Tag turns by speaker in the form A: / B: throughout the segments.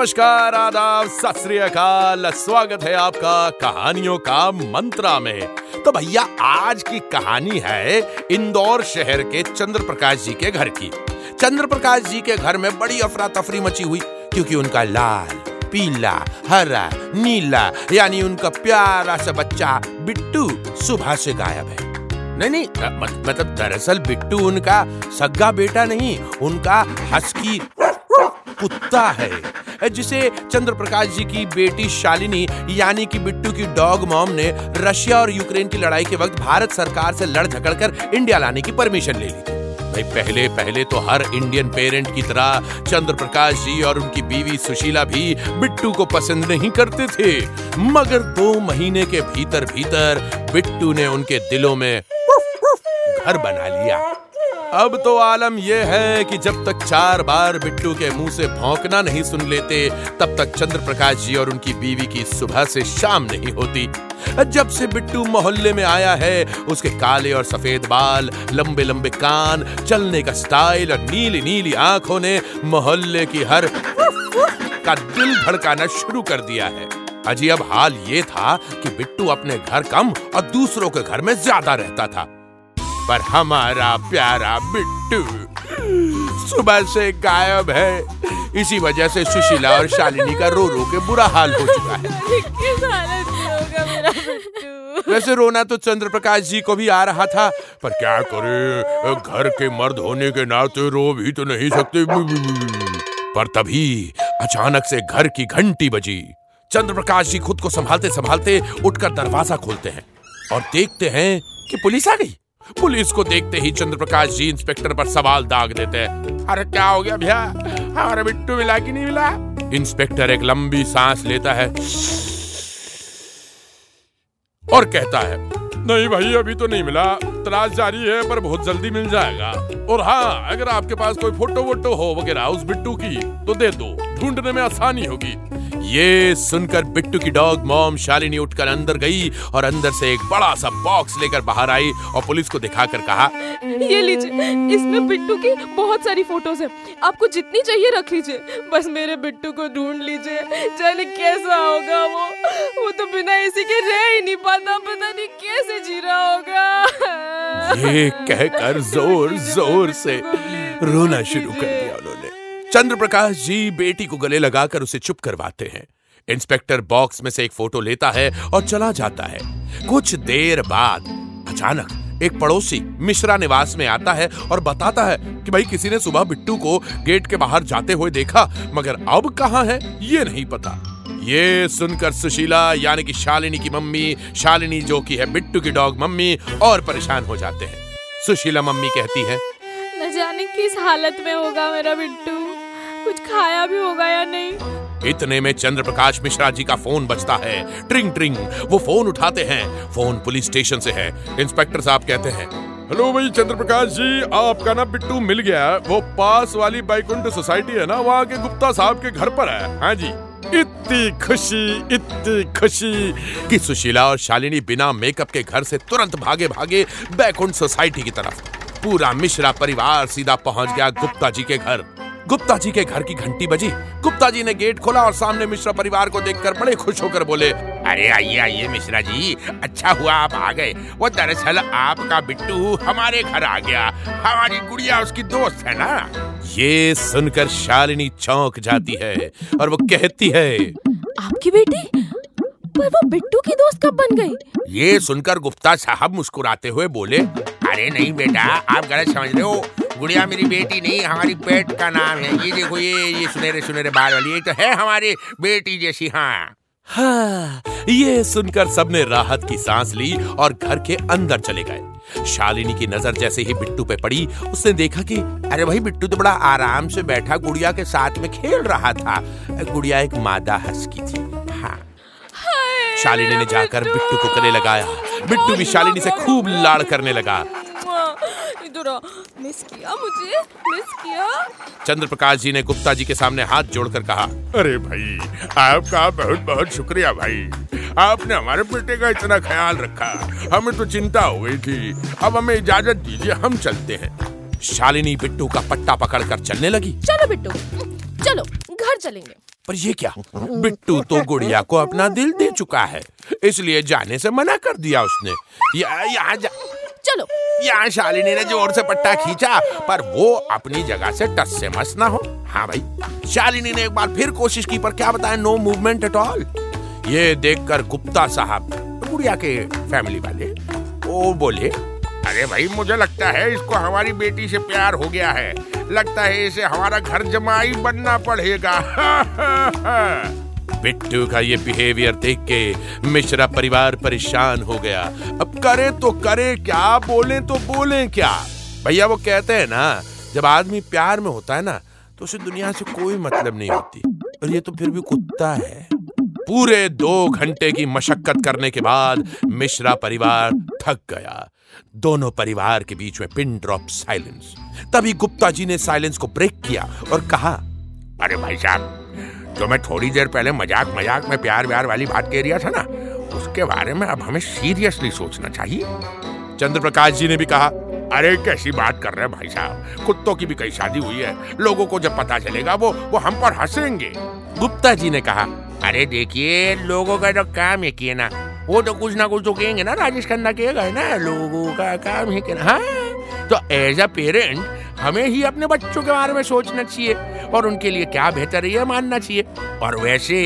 A: नमस्कार, आदाब, सत स्वागत है आपका कहानियों का मंत्रा में। तो भैया, आज की कहानी है इंदौर शहर के चंद्र प्रकाश जी के घर की। चंद्र प्रकाश जी के घर में बड़ी अफरा तफरी मची हुई, क्योंकि उनका लाल, पीला, हरा, नीला, यानी उनका प्यारा सा बच्चा बिट्टू सुबह से गायब है। नहीं नहीं मत- मतलब दरअसल बिट्टू उनका सग्गा बेटा नहीं, उनका हस्की कुत्ता है। जिसे चंद्र प्रकाश जी की बेटी शालिनी, यानी कि बिट्टू की डॉग मॉम ने रशिया और यूक्रेन की लड़ाई के वक्त भारत सरकार से लड़ झगड़ कर इंडिया लाने की परमिशन ले ली। भाई, पहले पहले तो हर इंडियन पेरेंट की तरह चंद्र प्रकाश जी और उनकी बीवी सुशीला भी बिट्टू को पसंद नहीं करते थे। मगर दो महीने के भीतर भीतर बिट्टू ने उनके दिलों में घर बना लिया। अब तो आलम यह है कि जब तक चार बार बिट्टू के मुँह से भौंकना नहीं सुन लेते, तब तक चंद्र प्रकाश जी और उनकी बीवी की सुबह से शाम नहीं होती। जब से बिट्टू मोहल्ले में आया है, उसके काले और सफ़ेद बाल, लंबे लंबे कान, चलने का स्टाइल और नीली नीली आँखों ने मोहल्ले की हर का दिल धड़काना शुरू कर दिया है। अजी, अब हाल ये था कि बिट्टू अपने घर कम और दूसरों के घर में ज़्यादा रहता था। पर हमारा प्यारा बिट्टू। सुबह से गायब है। इसी वजह से सुशीला और शालिनी का रो रो के बुरा हाल हो चुका है।
B: किस हालत में होगा मेरा बिट्टू।
A: वैसे रोना तो चंद्र प्रकाश जी को भी आ रहा था पर क्या करे? घर के मर्द होने के नाते रो भी तो नहीं सकते। पर तभी अचानक से घर की घंटी बजी। चंद्र प्रकाश जी खुद को संभालते संभालते उठकर दरवाज़ा खोलते हैं और देखते हैं कि पुलिस आ गई। पुलिस को देखते ही चंद्र प्रकाश जी इंस्पेक्टर पर सवाल दाग देते हैं। अरे क्या हो गया भैया? हमारा बिट्टू मिला कि नहीं मिला? इंस्पेक्टर एक लंबी सांस लेता है। और कहता है, नहीं भाई, अभी तो नहीं मिला। तलाश जारी है, पर बहुत जल्दी मिल जाएगा। और हाँ अगर आपके पास कोई फ़ोटो वोटो हो वगैरह उस बिट्टू की तो दे दो। ढूँढने में आसानी होगी। ये सुनकर बिट्टू की डॉग मॉम शालिनी उठकर अंदर गई और अंदर से एक बड़ा सा बॉक्स लेकर बाहर आई और पुलिस को दिखाकर कहा
B: ये लीजिए इसमें बिट्टू की बहुत सारी फ़ोटोज़ हैं। आपको जितनी चाहिए रख लीजिए। बस मेरे बिट्टू को ढूंढ लीजिए। जाने कैसा होगा वो। वो तो बिना इसी के रह ही नहीं पाता। पता नहीं कैसे जी रहा होगा।
A: ये कहकर ज़ोर ज़ोर से रोना शुरू कर दिया। चंद्र प्रकाश जी बेटी को गले लगाकर उसे चुप करवाते हैं। इंस्पेक्टर बॉक्स में से एक फ़ोटो लेता है और चला जाता है। कुछ देर बाद अचानक एक पड़ोसी मिश्रा निवास में आता है और बताता है कि भाई किसी ने सुबह बिट्टू को गेट के बाहर जाते हुए देखा, मगर अब कहाँ है, ये नहीं पता। ये सुनकर सुशीला, यानी कि शालिनी की मम्मी, शालिनी जो की है बिट्टू की डॉग मम्मी, और परेशान हो जाते हैं। सुशीला मम्मी कहती है,
B: न जाने किस हालत में होगा मेरा बिट्टू। कुछ खाया भी होगा या नहीं?
A: इतने में चंद्र प्रकाश मिश्रा जी का फ़ोन बजता है। ट्रिंग ट्रिंग। वो फ़ोन उठाते हैं। फ़ोन पुलिस स्टेशन से है। इंस्पेक्टर साहब कहते हैं हेलो भाई चंद्र प्रकाश जी आपका ना बिट्टू मिल गया है। वो पास वाली बैकुंठ सोसाइटी है ना वहाँ के गुप्ता साहब के घर पर है। हाँ जी। इतनी खुशी इतनी खुशी। कि सुशीला और शालिनी बिना मेकअप के घर से तुरंत भागे भागे बैकुंठ सोसाइटी की तरफ़। पूरा मिश्रा परिवार सीधा पहुँच गया गुप्ता जी के घर। गुप्ता जी के घर की घंटी बजी। गुप्ता जी ने गेट खोला और सामने मिश्रा परिवार को देखकर बड़े खुश होकर बोले अरे आइए आइए मिश्रा जी अच्छा हुआ आप आ गए। वो दरअसल आपका बिट्टू हमारे घर आ गया। हमारी गुड़िया उसकी दोस्त है ना? ये सुनकर शालिनी चौंक जाती है और वो कहती है
B: आपकी बेटी? पर वो बिट्टू की दोस्त कब बन गई?
A: ये सुनकर गुप्ता साहब मुस्कुराते हुए बोले अरे नहीं बेटा आप गलत समझ रहे हो। गुड़िया मेरी बेटी नहीं हमारी पेट का नाम है। ये देखो ये ये सुनहरे सुनहरे बाल वाली ये तो है हमारी बेटी जैसी हाँ। हाँ ये सुनकर सबने राहत की सांस ली और घर के अंदर चले गए। शालिनी की नज़र जैसे ही बिट्टू पे पड़ी उसने देखा कि अरे भाई बिट्टू तो बड़ा आराम से बैठा गुड़िया के साथ में खेल रहा था। गुड़िया एक मादा हस्की थी हाँ। शालिनी ने जाकर बिट्टू को गले लगाया। बिट्टू भी शालिनी से खूब लाड़ करने लगा।
B: इधर आ मिस किया मुझे? मिस किया?
A: चंद्र प्रकाश जी ने गुप्ता जी के सामने हाथ जोड़कर कहा अरे भाई आपका बहुत बहुत शुक्रिया भाई। आपने हमारे बेटे का इतना ख्याल रखा। हमें तो चिंता हो गई थी। अब हमें इजाज़त दीजिए हम चलते हैं। शालिनी बिट्टू का पट्टा पकड़कर चलने लगी।
B: चलो बिट्टू चलो घर चलेंगे।
A: पर ये क्या? बिट्टू तो गुड़िया को अपना दिल दे चुका है। इसलिए जाने से मना कर दिया उसने। या, यहाँ जा...
B: चलो।
A: यहाँ शालिनी ने ज़ोर से पट्टा खींचा, पर वो अपनी जगह से टस से मस ना हो। हाँ भाई, शालिनी ने एक बार फिर कोशिश की, पर क्या बताया नो मूवमेंट एट ऑल ये देखकर गुप्ता साहब गुड़िया के फैमिली वाले, वो बोले, अरे भाई, मुझे लगता है इसको हमारी बेटी से प्यार हो गया है। लगता है इसे हमारा घर जमाई बनना पड़ेगा। बिट्टू का ये बिहेवियर देख के मिश्रा परिवार परेशान हो गया। अब करे तो करे, क्या बोले तो बोले क्या? भैया, वो कहते हैं ना, जब आदमी प्यार में होता है ना तो उसे दुनिया से कोई मतलब नहीं होती। और ये तो फिर भी कुत्ता है। पूरे दो घंटे की मशक्कत करने के बाद मिश्रा परिवार थक गया। दोनों परिवार के बीच में पिन ड्रॉप साइलेंस। तभी गुप्ता जी ने साइलेंस को ब्रेक किया और कहा, अरे भाई साहब जो मैं थोड़ी देर पहले मज़ाक मज़ाक में प्यार व्यार वाली बात कह रहा था ना उसके बारे में अब हमें सीरियसली सोचना चाहिए। चंद्र प्रकाश जी ने भी कहा अरे कैसी बात कर रहे हैं भाई साहब? कुत्तों की भी कई शादी हुई है। लोगों को जब पता चलेगा वो वो हम पर हंसेंगे। गुप्ता जी ने कहा अरे देखिए लोगों का जो काम है किए ना वो तो कुछ ना कुछ तो कहेंगे ना राजेश खन्ना कहेगा ना लोगों का काम है कहना हाँ तो एज अ पेरेंट हमें ही अपने बच्चों के बारे में सोचना चाहिए। और उनके लिए क्या बेहतर है मानना चाहिए। और वैसे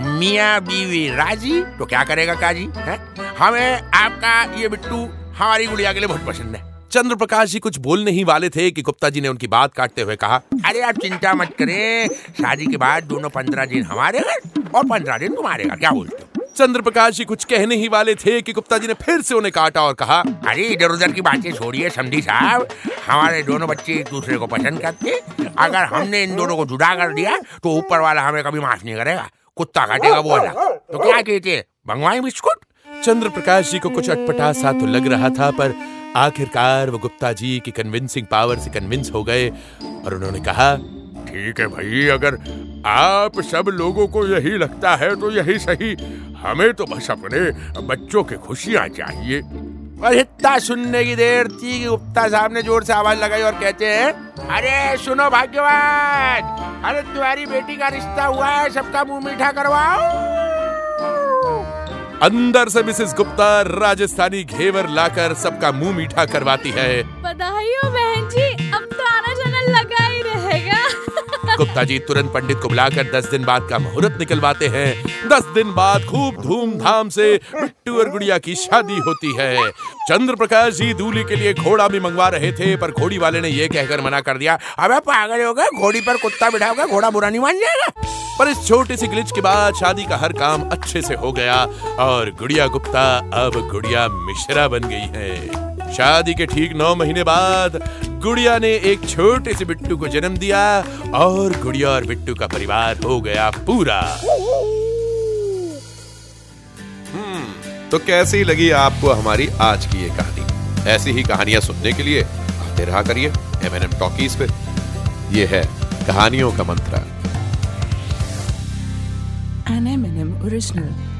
A: मियाँ बीवी राज़ी तो क्या करेगा काजी है? हमें आपका ये बिट्टू हमारी गुड़िया के लिए बहुत पसंद है। चंद्र प्रकाश जी कुछ बोलने ही वाले थे कि गुप्ता जी ने उनकी बात काटते हुए कहा अरे आप चिंता मत करें शादी के बाद दोनों पंद्रह दिन हमारे घर और पंद्रह दिन तुम्हारे घर क्या बोलते हो? चंद्र प्रकाश जी कुछ कहने ही वाले थे कि गुप्ता जी ने फिर से उन्हें काटा और कहा अरे इधर उधर की बातें छोड़िए समझी साहब। हमारे दोनों बच्चे एक दूसरे को पसंद करते अगर हमने इन दोनों को जुदा कर दिया तो ऊपर वाला हमें कभी माफ़ नहीं करेगा। कुत्ता काटेगा वो अलग। तो क्या कहते भंगवाई बिस्कुट? चंद्र प्रकाश जी को कुछ अटपटा सा तो लग रहा था पर आखिरकार वो गुप्ता जी की कन्विंसिंग पावर से कन्विंस हो गए और उन्होंने कहा ठीक है भाई अगर आप सब लोगों को यही लगता है तो यही सही। हमें तो बस अपने बच्चों की खुशियाँ चाहिए। और इतना सुनने की देर थी कि गुप्ता साहब ने ज़ोर से आवाज़ लगाई और कहते हैं अरे सुनो भाग्यवान अरे तुम्हारी बेटी का रिश्ता हुआ है सबका मुँह मीठा करवाओ। अंदर से मिसेस गुप्ता राजस्थानी घेवर लाकर सबका मुँह मीठा करवाती है।
B: बधाई हो
A: गुप्ता जी तुरंत पंडित को बुलाकर दस दिन बाद का मुहूर्त निकलवाते हैं। दस दिन बाद खूब धूमधाम से बिट्टू और गुड़िया की शादी होती है। चंद्र प्रकाश जी दूल्हे के लिए घोड़ा भी मंगवा रहे थे, पर घोड़ी वाले ने यह कहकर मना कर दिया, अबे पागल हो गए, घोड़ी पर कुत्ता बिठाओगे, घोड़ा बुरा नहीं मान जाएगा? पर इस छोटे सी ग्लिच के बाद शादी का हर काम अच्छे से हो गया, और गुड़िया गुप्ता अब गुड़िया मिश्रा बन गई है। शादी के ठीक नौ महीने बाद गुड़िया ने एक छोटे से बिट्टू को जन्म दिया और गुड़िया और बिट्टू का परिवार हो गया पूरा।
C: हम्म तो कैसी लगी आपको हमारी आज की ये कहानी? ऐसी ही कहानियाँ सुनने के लिए आते रहा करिए एम एन एम टॉकीज पे। ये है कहानियों का मंत्रा।
D: An M&M original.